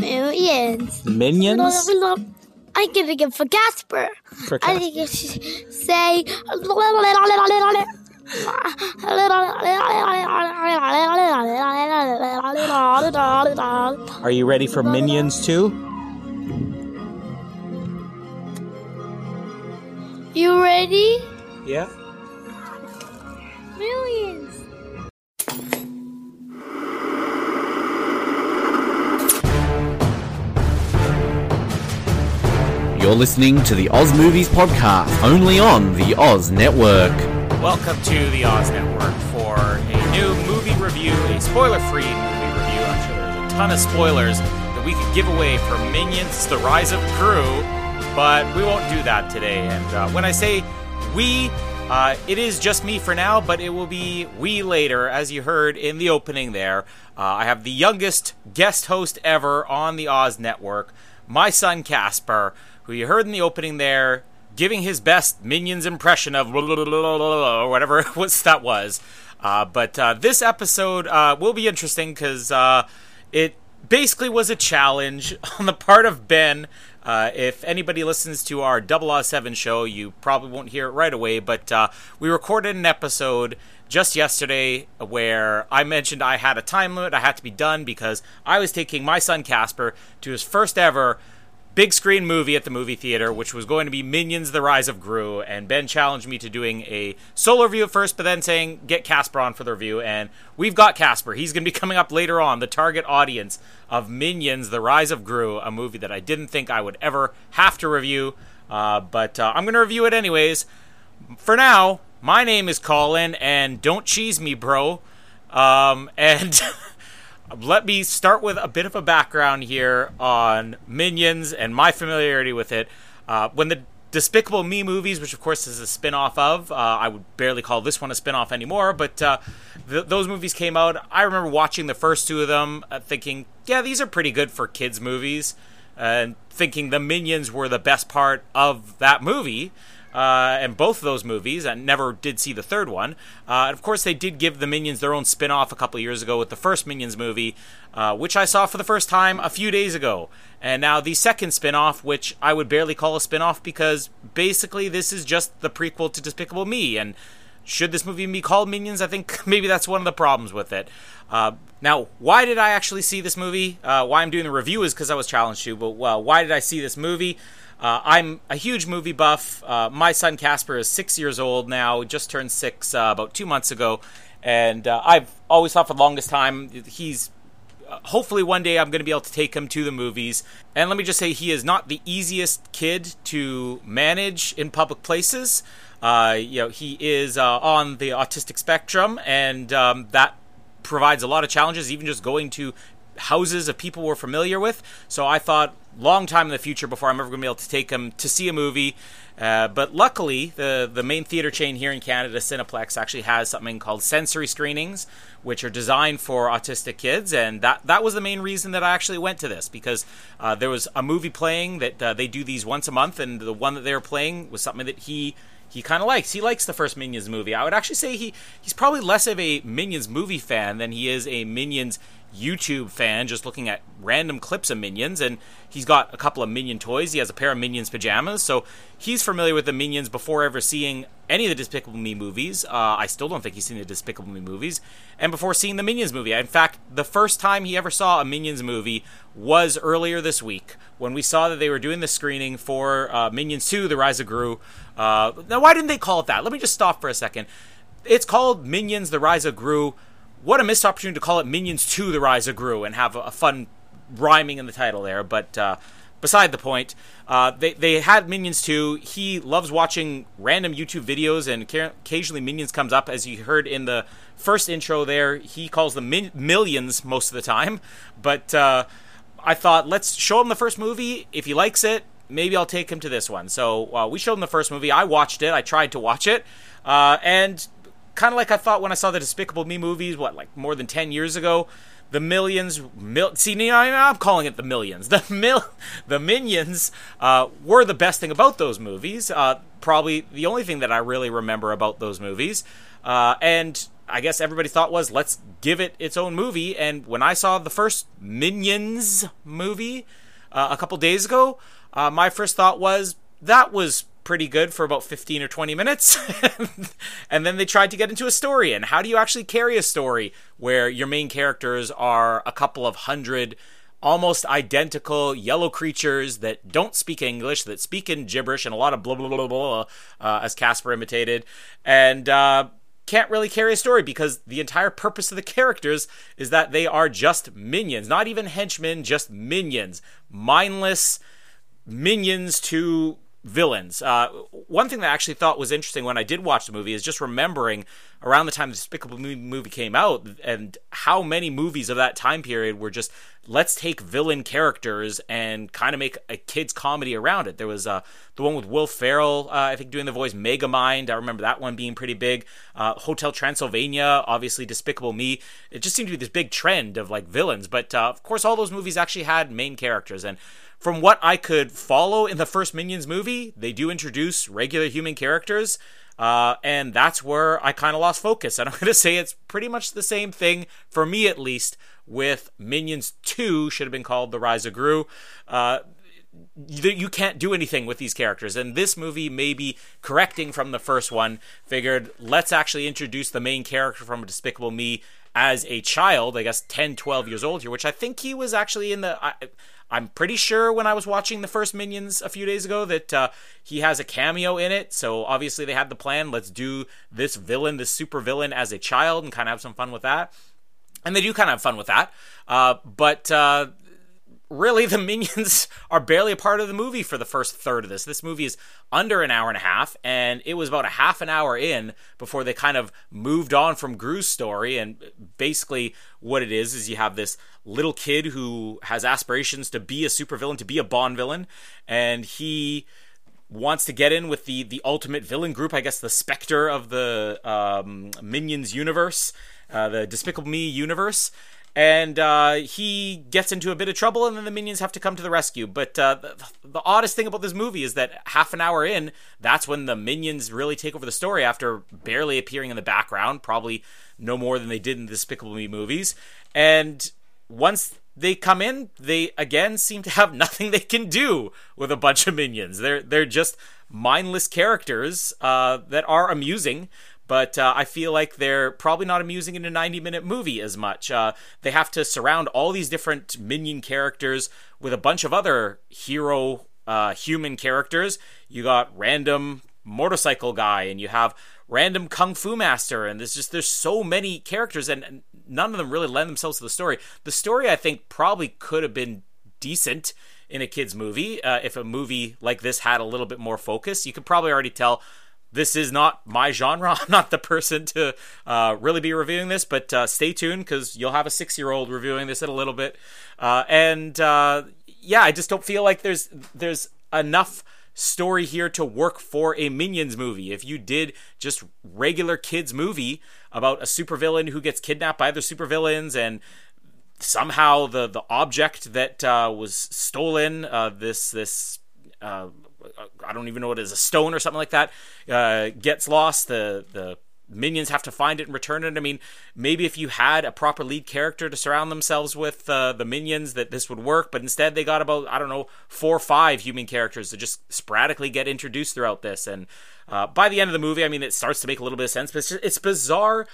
Millions. Minions? I'm gonna give for Casper. For I Cas- think you should say. Are you ready for Minions too? You ready? Yeah. Millions. You're listening to the Oz Movies Podcast, only on the Oz Network. Welcome to the Oz Network for a new movie review, a spoiler-free movie review. I'm sure there's a ton of spoilers that we could give away for Minions: The Rise of Gru, but we won't do that today. And uh, when I say we, uh, it is just me for now, but it will be we later, as you heard in the opening there. Uh, I have the youngest guest host ever on the Oz Network, my son Casper, who you heard in the opening there, giving his best Minions impression of or whatever was that was. Uh, but uh, this episode uh, will be interesting because uh, it basically was a challenge on the part of Ben. Uh, if anybody listens to our Double Oz 7 show, you probably won't hear it right away, but uh, we recorded an episode just yesterday where I mentioned I had a time limit, I had to be done because I was taking my son Casper to his first ever big screen movie at the movie theater, which was going to be Minions: The Rise of Gru. And Ben challenged me to doing a solo review at first, but then saying get Casper on for the review. And we've got Casper. He's going to be coming up later on, the target audience of Minions: The Rise of Gru, a movie that I didn't think I would ever have to review, uh, but uh, I'm going to review it anyways. For now, my name is Colin, and don't cheese me, bro. Um, and. let me start with a bit of a background here on Minions and my familiarity with it. Uh, when the Despicable Me movies, which of course is a spin off of, uh, I would barely call this one a spin off anymore, but uh, th- those movies came out. I remember watching the first two of them, uh, thinking, yeah, these are pretty good for kids' movies, and thinking the Minions were the best part of that movie uh, and both of those movies. I never did see the third one. Uh, and of course, they did give the Minions their own spin off a couple years ago with the first Minions movie, uh, which I saw for the first time a few days ago. And now the second spin off, which I would barely call a spin off because basically this is just the prequel to Despicable Me. And should this movie be called Minions? I think maybe that's one of the problems with it. Uh, now, why did I actually see this movie? Uh, why I'm doing the review is because I was challenged to, but well, why did I see this movie? Uh, I'm a huge movie buff. Uh, my son Casper is six years old now, just turned six uh, about two months ago. And uh, I've always thought for the longest time he's. uh, Hopefully, one day I'm going to be able to take him to the movies. And let me just say, he is not the easiest kid to manage in public places. Uh, you know, he is on the autistic spectrum, and um, that provides a lot of challenges, even just going to houses of people we're familiar with. So I thought long time in the future before I'm ever going to be able to take him to see a movie. Uh, but luckily, the the main theater chain here in Canada, Cineplex, actually has something called sensory screenings, which are designed for autistic kids, and that that was the main reason that I actually went to this because uh, there was a movie playing that uh, they do these once a month, and the one that they were playing was something that he he kind of likes. He likes the first Minions movie. I would actually say he he's probably less of a Minions movie fan than he is a Minions YouTube fan, just looking at random clips of Minions. And he's got a couple of Minion toys. He has a pair of Minions pajamas, so he's familiar with the Minions before ever seeing any of the Despicable Me movies. Uh, I still don't think he's seen the Despicable Me movies, and before seeing the Minions movie. In fact, the first time he ever saw a Minions movie was earlier this week when we saw that they were doing the screening for uh, Minions 2: The Rise of Gru. Uh, now, why didn't they call it that? Let me just stop for a second it's called Minions: The Rise of Gru. What a missed opportunity to call it Minions 2: The Rise of Gru and have a, a fun rhyming in the title there. But uh, beside the point, uh, they they had Minions 2. He loves watching random YouTube videos, and ca- occasionally Minions comes up, as you heard in the first intro. There, he calls them min- millions most of the time. But uh, I thought let's show him the first movie. If he likes it, maybe I'll take him to this one. So uh, we showed him the first movie. I watched it. I tried to watch it, uh, and kind of like I thought when I saw the Despicable Me movies, what like more than ten years ago. The millions, mil- see, now I'm calling it the millions. The mil, the minions uh, were the best thing about those movies. Uh, probably the only thing that I really remember about those movies. Uh, and I guess everybody thought was let's give it its own movie. And when I saw the first Minions movie uh, a couple days ago, uh, my first thought was that was pretty good for about 15 or 20 minutes. and then they tried to get into a story. And how do you actually carry a story where your main characters are a couple of hundred almost identical yellow creatures that don't speak English, that speak in gibberish and a lot of blah, blah, blah, blah, uh, as Casper imitated. And, uh, can't really carry a story because the entire purpose of the characters is that they are just minions, not even henchmen, just minions, mindless minions to villains. Uh, one thing that I actually thought was interesting when I did watch the movie is just remembering around the time the Despicable Me movie came out and how many movies of that time period were just let's take villain characters and kind of make a kids comedy around it. There was uh, the one with Will Ferrell, uh, I think, doing the voice Megamind. I remember that one being pretty big. Uh, Hotel Transylvania, obviously Despicable Me. It just seemed to be this big trend of like villains, but uh, of course, all those movies actually had main characters and from what I could follow in the first Minions movie, they do introduce regular human characters. Uh, and that's where I kind of lost focus. And I'm going to say it's pretty much the same thing, for me at least, with Minions 2, should have been called The Rise of Gru. Uh, you, can't do anything with these characters. And this movie, maybe correcting from the first one, figured let's actually introduce the main character from Despicable Me as a child, I guess 10, 12 years old here, which I think he was actually in the. I, I'm pretty sure when I was watching the first Minions a few days ago that uh, he has a cameo in it. So obviously they had the plan. Let's do this villain, this super villain, as a child and kind of have some fun with that. And they do kind of have fun with that. Uh, but uh, really the minions are barely a part of the movie for the first third of this. This movie is under an hour and a half, and it was about a half an hour in before they kind of moved on from Gru's story. And basically, what it is is you have this little kid who has aspirations to be a supervillain, to be a Bond villain, and he wants to get in with the the ultimate villain group, I guess the Spectre of the um, Minions universe, uh, the Despicable Me universe and uh, he gets into a bit of trouble, and then the minions have to come to the rescue. But uh, the, the, oddest thing about this movie is that half an hour in, that's when the minions really take over the story after barely appearing in the background, probably no more than they did in the Despicable Me movies. And once they come in, they again seem to have nothing they can do with a bunch of minions. They're they're just mindless characters uh, that are amusing, but uh, I feel like they're probably not amusing in a 90 minute movie as much. Uh, they have to surround all these different minion characters with a bunch of other hero uh, human characters. You got random motorcycle guy, and you have random kung fu master, and there's just there's so many characters, and none of them really lend themselves to the story. The story, I think, probably could have been decent in a kids movie uh, if a movie like this had a little bit more focus. You could probably already tell this is not my genre. I'm not the person to uh, really be reviewing this, but uh, stay tuned because you'll have a six year old reviewing this in a little bit. Uh, and uh, yeah, I just don't feel like there's there's enough story here to work for a Minions movie. If you did just regular kids movie about a supervillain who gets kidnapped by other supervillains and somehow the the object that uh, was stolen, uh, this this I don't even know what it is, a stone or something like that, uh, gets lost. The the minions have to find it and return it. I mean, maybe if you had a proper lead character to surround themselves with uh, the minions, that this would work. But instead, they got about I don't know four or five human characters that just sporadically get introduced throughout this. And uh, by the end of the movie, I mean, it starts to make a little bit of sense. But it's, just, it's bizarre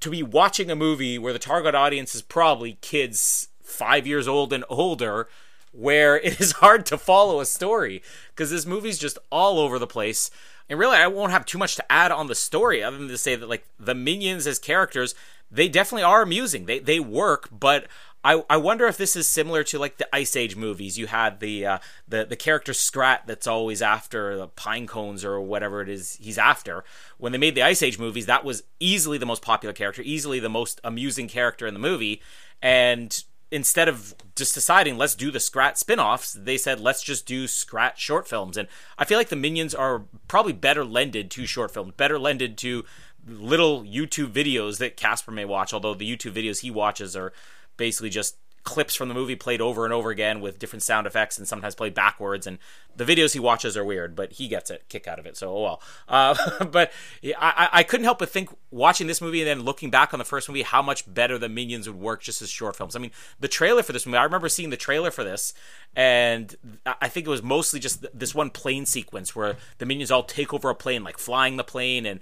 to be watching a movie where the target audience is probably kids five years old and older where it is hard to follow a story because this movie's just all over the place. And really, I won't have too much to add on the story other than to say that like the minions as characters, they definitely are amusing. They they work, but I, I wonder if this is similar to like the Ice Age movies. You had the uh, the the character Scrat that's always after the pine cones or whatever it is he's after. When they made the Ice Age movies, that was easily the most popular character, easily the most amusing character in the movie, and instead of just deciding let's do the Scrat spin-offs, they said let's just do Scrat short films. And I feel like the Minions are probably better lended to short films, better lended to little YouTube videos that Casper may watch, although the YouTube videos he watches are basically just clips from the movie played over and over again with different sound effects and sometimes played backwards. And the videos he watches are weird, but he gets a kick out of it. So, oh well. Uh, but I, I couldn't help but think watching this movie and then looking back on the first movie, how much better the Minions would work just as short films. I mean, the trailer for this movie, I remember seeing the trailer for this, and I think it was mostly just this one plane sequence where the Minions all take over a plane, like flying the plane and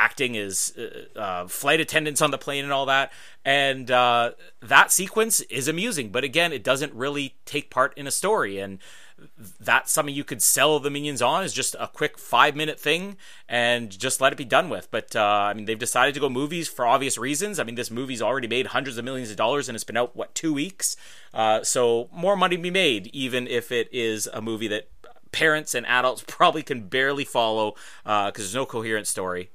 acting as uh, uh, flight attendants on the plane and all that. And uh, that sequence is amusing, but again, it doesn't really take part in a story. And that's something you could sell the minions on is just a quick five minute thing and just let it be done with. But uh, I mean, they've decided to go movies for obvious reasons. I mean, this movie's already made hundreds of millions of dollars and it's been out what two weeks, uh, so more money to be made, even if it is a movie that parents and adults probably can barely follow because uh, there's no coherent story.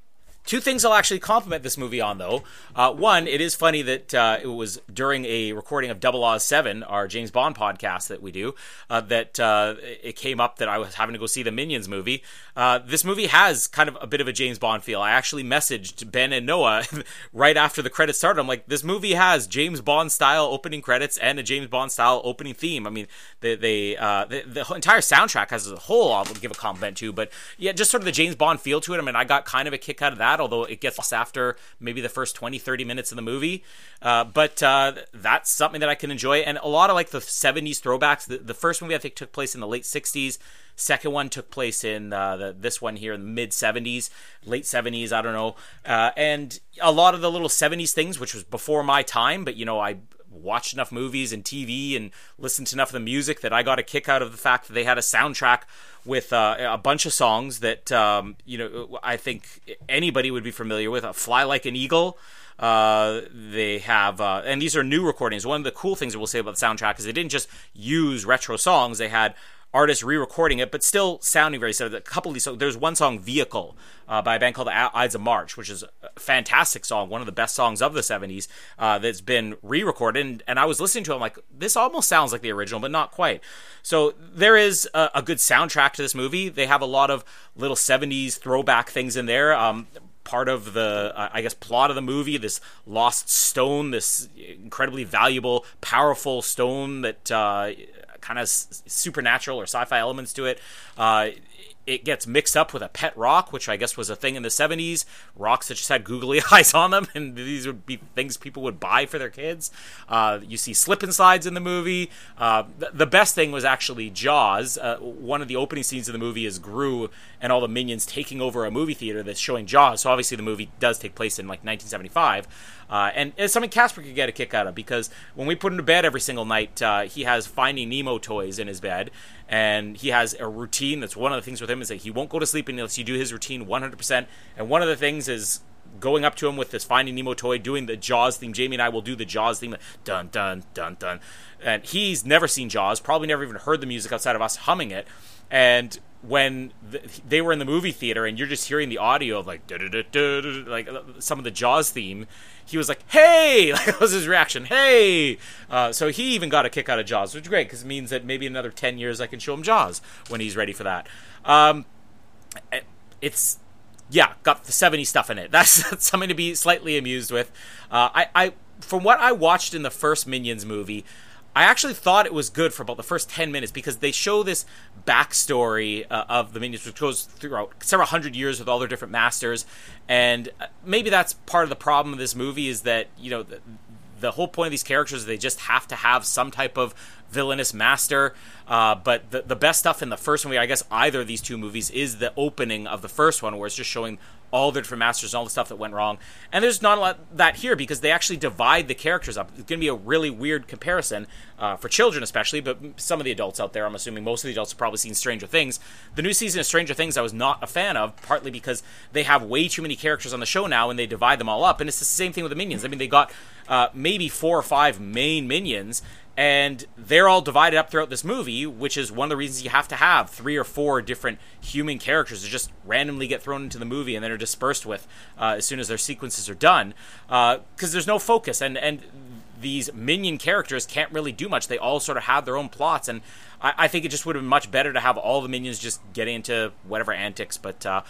Two things I'll actually compliment this movie on, though. Uh, one, it is funny that uh, it was during a recording of Double Oz 7, our James Bond podcast that we do, uh, that uh, it came up that I was having to go see the Minions movie. Uh, this movie has kind of a bit of a James Bond feel. I actually messaged Ben and Noah right after the credits started. I'm like, this movie has James Bond style opening credits and a James Bond style opening theme. I mean, they, they uh, the, the entire soundtrack has as a whole, I'll give a compliment to, but yeah, just sort of the James Bond feel to it. I mean, I got kind of a kick out of that that, although it gets lost after maybe the first 20, 30 minutes of the movie. Uh, but uh, that's something that I can enjoy. And a lot of like the 70s throwbacks. The, the, first movie I think took place in the late 60s. Second one took place in uh, the, this one here in the mid 70s, late 70s, I don't know. Uh, and a lot of the little 70s things, which was before my time, but you know, I watched enough movies and TV and listened to enough of the music that I got a kick out of the fact that they had a soundtrack with uh, a bunch of songs that um, you know I think anybody would be familiar with. "Fly Like an Eagle." Uh, they have, uh, and these are new recordings. One of the cool things that we'll say about the soundtrack is they didn't just use retro songs; they had artists re-recording it, but still sounding very similar. A couple of these, so there's one song, "Vehicle," uh, by a band called the Ides of March, which is a fantastic song, one of the best songs of the '70s uh, that's been re-recorded. And, and, I was listening to it, I'm like, this almost sounds like the original, but not quite. So there is a, a good soundtrack to this movie. They have a lot of little '70s throwback things in there. Um, part of the uh, i guess plot of the movie this lost stone this incredibly valuable powerful stone that uh, kind of supernatural or sci-fi elements to it. Uh, it gets mixed up with a pet rock, which I guess was a thing in the 70s. Rocks that just had googly eyes on them, and these would be things people would buy for their kids. Uh, you see slip and slides in the movie. Uh, th- the best thing was actually Jaws. Uh, one of the opening scenes of the movie is Gru and all the minions taking over a movie theater that's showing Jaws. So obviously the movie does take place in like 1975. Uh, and it's something Casper could get a kick out of because when we put him to bed every single night, uh, he has Finding Nemo toys in his bed, and he has a routine. That's one of the things with him is that he won't go to sleep unless you do his routine 100%. And one of the things is going up to him with this Finding Nemo toy, doing the Jaws theme. Jamie and I will do the Jaws theme, dun dun dun dun. And he's never seen Jaws, probably never even heard the music outside of us humming it. And when the, they were in the movie theater and you're just hearing the audio of like like some of the Jaws theme, he was like, "Hey!" Like, that was his reaction. "Hey!" Uh, so he even got a kick out of Jaws, which is great because it means that maybe another ten years I can show him Jaws when he's ready for that. Um, it's yeah, got the '70s stuff in it. That's, that's something to be slightly amused with. Uh, I, I from what I watched in the first Minions movie, I actually thought it was good for about the first 10 minutes because they show this backstory uh, of the minions, which goes throughout several hundred years with all their different masters. And uh, maybe that's part of the problem of this movie is that, you know, the, the whole point of these characters is they just have to have some type of villainous master. Uh, but the, the best stuff in the first movie, I guess either of these two movies, is the opening of the first one where it's just showing all the different masters and all the stuff that went wrong. And there's not a lot that here because they actually divide the characters up. It's going to be a really weird comparison uh, for children, especially, but some of the adults out there, I'm assuming most of the adults have probably seen Stranger Things. The new season of Stranger Things, I was not a fan of, partly because they have way too many characters on the show now and they divide them all up. And it's the same thing with the minions. I mean, they got uh, maybe four or five main minions and they're all divided up throughout this movie, which is one of the reasons you have to have three or four different human characters that just randomly get thrown into the movie and then are dispersed with uh, as soon as their sequences are done, because uh, there's no focus and and these minion characters can't really do much. They all sort of have their own plots, and I, I think it just would have been much better to have all the minions just get into whatever antics. But, uh,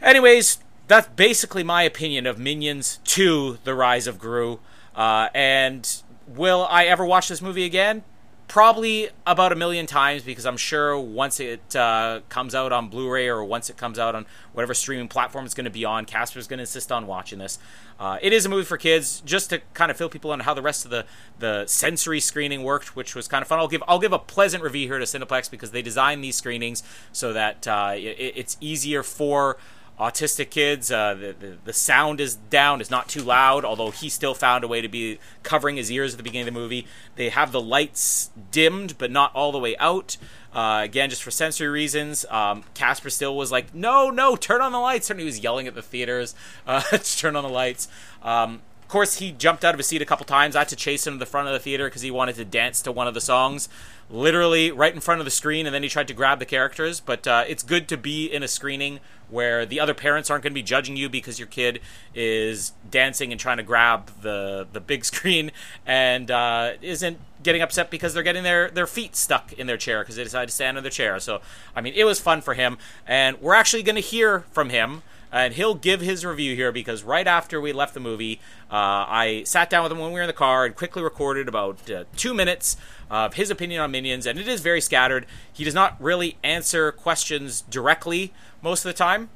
anyways, that's basically my opinion of Minions 2: The Rise of Gru. Uh, and will I ever watch this movie again? Probably about a million times because I'm sure once it uh, comes out on Blu-ray or once it comes out on whatever streaming platform it's going to be on, Casper's going to insist on watching this. Uh, it is a movie for kids, just to kind of fill people in on how the rest of the, the sensory screening worked, which was kind of fun. I'll give I'll give a pleasant review here to Cineplex because they designed these screenings so that uh, it, it's easier for autistic kids. Uh, the, the, the sound is down, is not too loud, although he still found a way to be covering his ears at the beginning of the movie. They have the lights dimmed, but not all the way out. Uh, again, just for sensory reasons. Um, Casper still was like, "No, no, turn on the lights!" And he was yelling at the theaters uh, to turn on the lights. Um, of course, he jumped out of his seat a couple times. I had to chase him to the front of the theater because he wanted to dance to one of the songs, literally right in front of the screen, and then he tried to grab the characters. But uh, it's good to be in a screening where the other parents aren't going to be judging you because your kid is dancing and trying to grab the the big screen and uh, isn't getting upset because they're getting their, their feet stuck in their chair because they decided to stand in their chair. So, I mean, it was fun for him, and we're actually going to hear from him. And he'll give his review here because right after we left the movie, uh, I sat down with him when we were in the car and quickly recorded about uh, two minutes of his opinion on Minions. And it is very scattered. He does not really answer questions directly most of the time.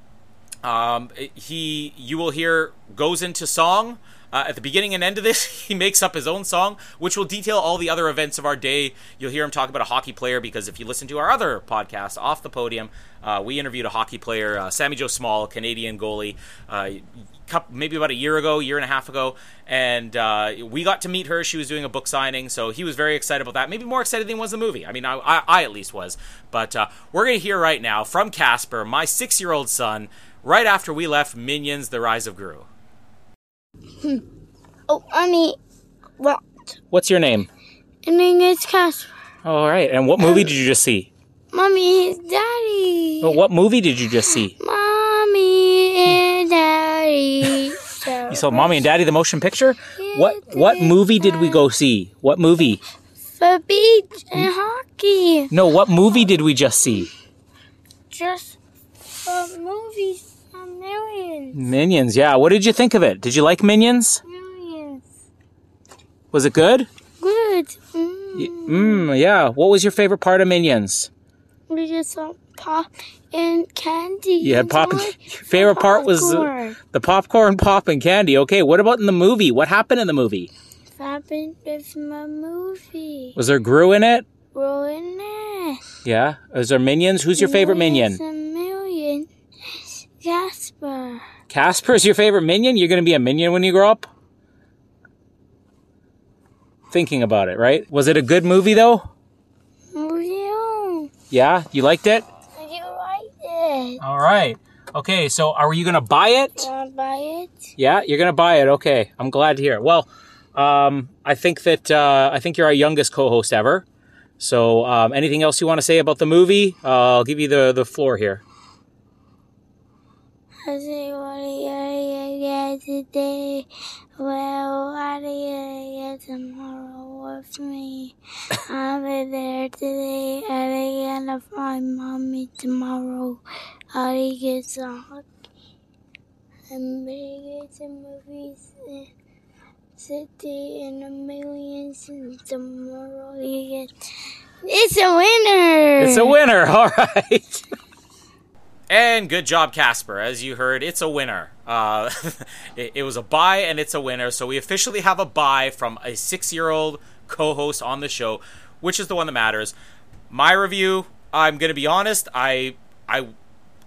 Um, he, you will hear, goes into song. Uh, at the beginning and end of this, he makes up his own song, which will detail all the other events of our day. You'll hear him talk about a hockey player because if you listen to our other podcast, Off the Podium, uh, we interviewed a hockey player, uh, Sami Jo Small, Canadian goalie, uh, maybe about a year ago, year and a half ago, and uh, we got to meet her. She was doing a book signing, so he was very excited about that. Maybe more excited than was the movie. I mean, I, I, I at least was. But uh, we're going to hear right now from Casper, my six year old son, right after we left Minions The Rise of Gru. Hmm. Oh, mommy, what? What's your name? My name is Casper. All right. And what movie did you just see? Mommy is daddy. Well, what movie did you just see? Mommy and daddy. You saw Mommy and Daddy the motion picture? What what movie did we go see? What movie? The beach and hockey. No, what movie did we just see? Just the movies a millions. Minions, yeah. What did you think of it? Did you like Minions? Millions. Was it good? Good. Y- Mm. Mmm, yeah. What was your favorite part of Minions? We just saw pop and candy. You had and pop. Your favorite part was the, popcorn. the popcorn, pop, and candy. Okay, what about in the movie? What happened in the movie? happened with my movie. Was there Gru in it? Growing that. Yeah. Is there Minions? Who's your favorite minion? A million. Jasper. Casper is your favorite minion? You're going to be a minion when you grow up? Thinking about it, right? Was it a good movie though? Real. Yeah, you liked it? You like it. All right. Okay, so are you going to buy it? Wanna buy it? Yeah, you're going to buy it. Okay. I'm glad to hear. it. Well, um, I think that uh, I think you're our youngest co-host ever. So, um, anything else you want to say about the movie? Uh, I'll give you the the floor here. I say, what are you get today? Well, tomorrow with me? I'll be there today. You gonna find mommy tomorrow? You get some hockey? I'm gonna get some movies. City in a million and tomorrow you get. It's a winner! It's a winner. All right. And good job, Casper. As you heard, it's a winner. Uh, it, it was a buy, and it's a winner. So we officially have a buy from a six-year-old co-host on the show, which is the one that matters. My review. I'm gonna be honest. I I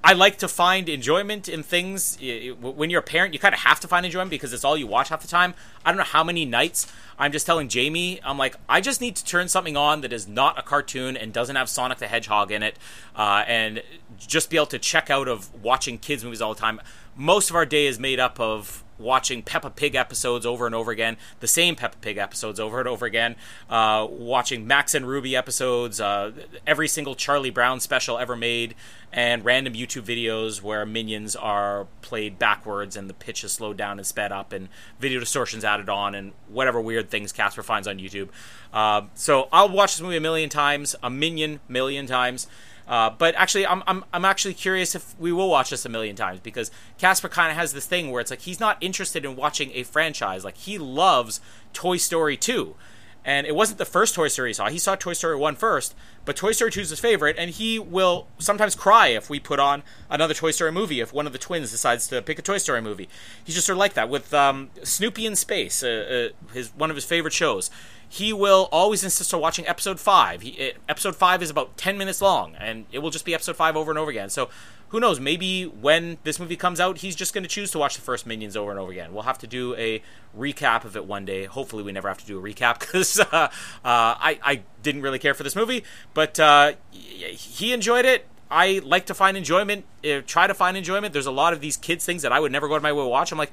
I like to find enjoyment in things. When you're a parent, you kind of have to find enjoyment because it's all you watch half the time. I don't know how many nights I'm just telling Jamie, I'm like, I just need to turn something on that is not a cartoon and doesn't have Sonic the Hedgehog in it, uh, and just be able to check out of watching kids' movies all the time. Most of our day is made up of watching Peppa Pig episodes over and over again, the same Peppa Pig episodes over and over again, uh, watching Max and Ruby episodes, uh, every single Charlie Brown special ever made, and random YouTube videos where minions are played backwards and the pitch is slowed down and sped up and video distortions added on and whatever weird things Casper finds on YouTube. Uh, so I'll watch this movie a million times, a minion million times. Uh, but actually, I'm, I'm I'm actually curious if we will watch this a million times because Casper kind of has this thing where it's like he's not interested in watching a franchise. Like he loves Toy Story 2. And it wasn't the first Toy Story he saw. He saw Toy Story 1 first, but Toy Story 2 is his favorite, and he will sometimes cry if we put on another Toy Story movie, if one of the twins decides to pick a Toy Story movie. He's just sort of like that. With um, Snoopy in Space, uh, uh, his one of his favorite shows, he will always insist on watching episode 5. He, it, episode 5 is about 10 minutes long, and it will just be episode 5 over and over again. So who knows? Maybe when this movie comes out, he's just going to choose to watch the first Minions over and over again. We'll have to do a recap of it one day. Hopefully, we never have to do a recap because uh, uh, I, I didn't really care for this movie, but uh, he enjoyed it. I like to find enjoyment, uh, try to find enjoyment. There's a lot of these kids things that I would never go to my way to watch. I'm like,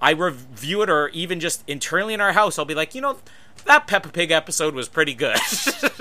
I review it, or even just internally in our house, I'll be like, you know, that Peppa Pig episode was pretty good.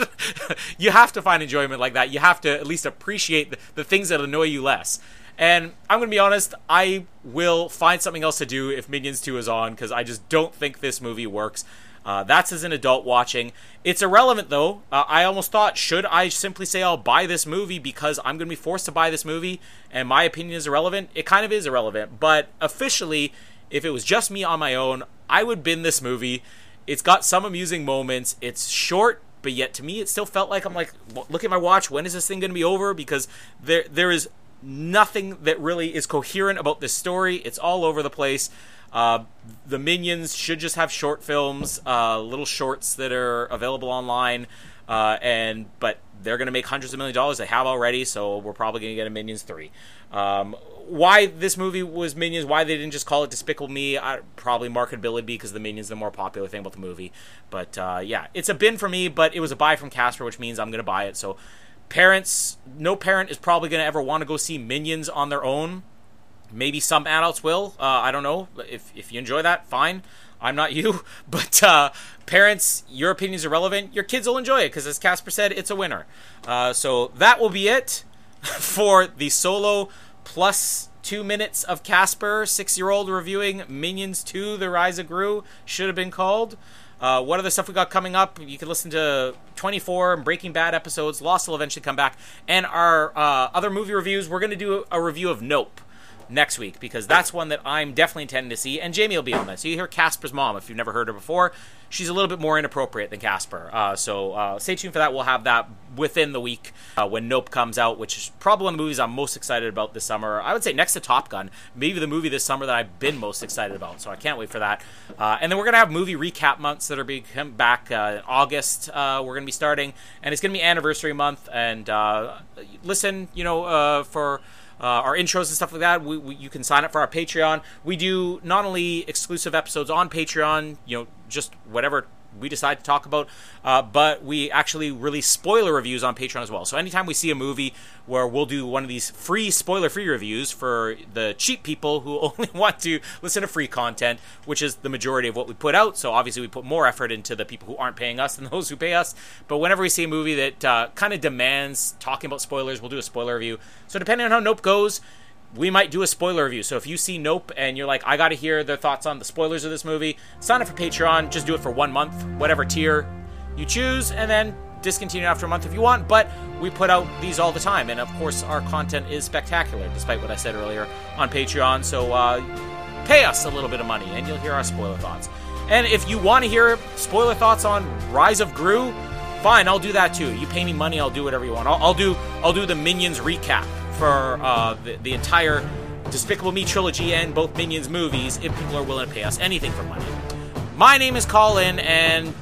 you have to find enjoyment like that. You have to at least appreciate the, the things that annoy you less. And I'm going to be honest, I will find something else to do if Minions 2 is on because I just don't think this movie works. Uh, that's as an adult watching. It's irrelevant though. Uh, I almost thought, should I simply say I'll buy this movie because I'm going to be forced to buy this movie and my opinion is irrelevant? It kind of is irrelevant. But officially, if it was just me on my own, I would bin this movie. It's got some amusing moments. It's short, but yet to me, it still felt like I'm like, look at my watch. When is this thing going to be over? Because there there is nothing that really is coherent about this story. It's all over the place. Uh, the minions should just have short films, uh, little shorts that are available online, uh, and but they're going to make hundreds of million dollars. They have already, so we're probably going to get a Minions three. Um, why this movie was Minions, why they didn't just call it Despicable Me, I, probably marketability because the Minions the more popular thing about the movie. But uh, yeah, it's a bin for me, but it was a buy from Casper, which means I'm going to buy it. So parents, no parent is probably going to ever want to go see Minions on their own. Maybe some adults will. Uh, I don't know. If if you enjoy that, fine. I'm not you, but uh, parents, your opinions are relevant. Your kids will enjoy it because, as Casper said, it's a winner. Uh, so that will be it for the solo plus two minutes of Casper, six year old reviewing Minions 2 The Rise of Gru, should have been called. Uh, what other stuff we got coming up? You can listen to 24 and Breaking Bad episodes. Lost will eventually come back. And our uh, other movie reviews, we're going to do a review of Nope next week because that's one that I'm definitely intending to see, and Jamie will be on that. So you hear Casper's mom if you've never heard her before. She's a little bit more inappropriate than Casper. Uh, so uh, stay tuned for that. We'll have that within the week uh, when Nope comes out, which is probably one of the movies I'm most excited about this summer. I would say next to Top Gun, maybe the movie this summer that I've been most excited about. So I can't wait for that. Uh, and then we're gonna have movie recap months that are being back uh, in August. Uh, we're gonna be starting, and it's gonna be anniversary month. And listen, you know, for uh, our intros and stuff like that. We, we, you can sign up for our Patreon. We do not only exclusive episodes on Patreon, you know, just whatever we decide to talk about, uh, but we actually release spoiler reviews on Patreon as well. So anytime we see a movie where we'll do one of these free spoiler free reviews for the cheap people who only want to listen to free content, which is the majority of what we put out. So obviously we put more effort into the people who aren't paying us than those who pay us. But whenever we see a movie that uh, kind of demands talking about spoilers, we'll do a spoiler review. So depending on how Nope goes, we might do a spoiler review. So if you see Nope and you're like, I got to hear their thoughts on the spoilers of this movie, sign up for Patreon. Just do it for one month, whatever tier you choose, and then discontinue after a month if you want. But we put out these all the time, and of course, our content is spectacular, despite what I said earlier on Patreon. So uh, pay us a little bit of money, and you'll hear our spoiler thoughts. And if you want to hear spoiler thoughts on Rise of Gru, fine, I'll do that too. You pay me money, I'll do whatever you want. I'll, I'll do I'll do the Minions recap for uh, the, the entire Despicable Me trilogy and both Minions movies if people are willing to pay us anything for money. My name is Colin, and.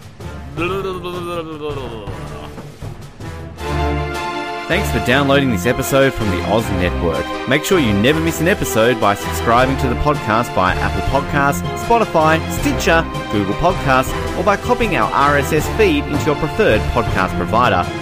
Thanks for downloading this episode from the Oz Network. Make sure you never miss an episode by subscribing to the podcast via Apple Podcasts, Spotify, Stitcher, Google Podcasts, or by copying our RSS feed into your preferred podcast provider.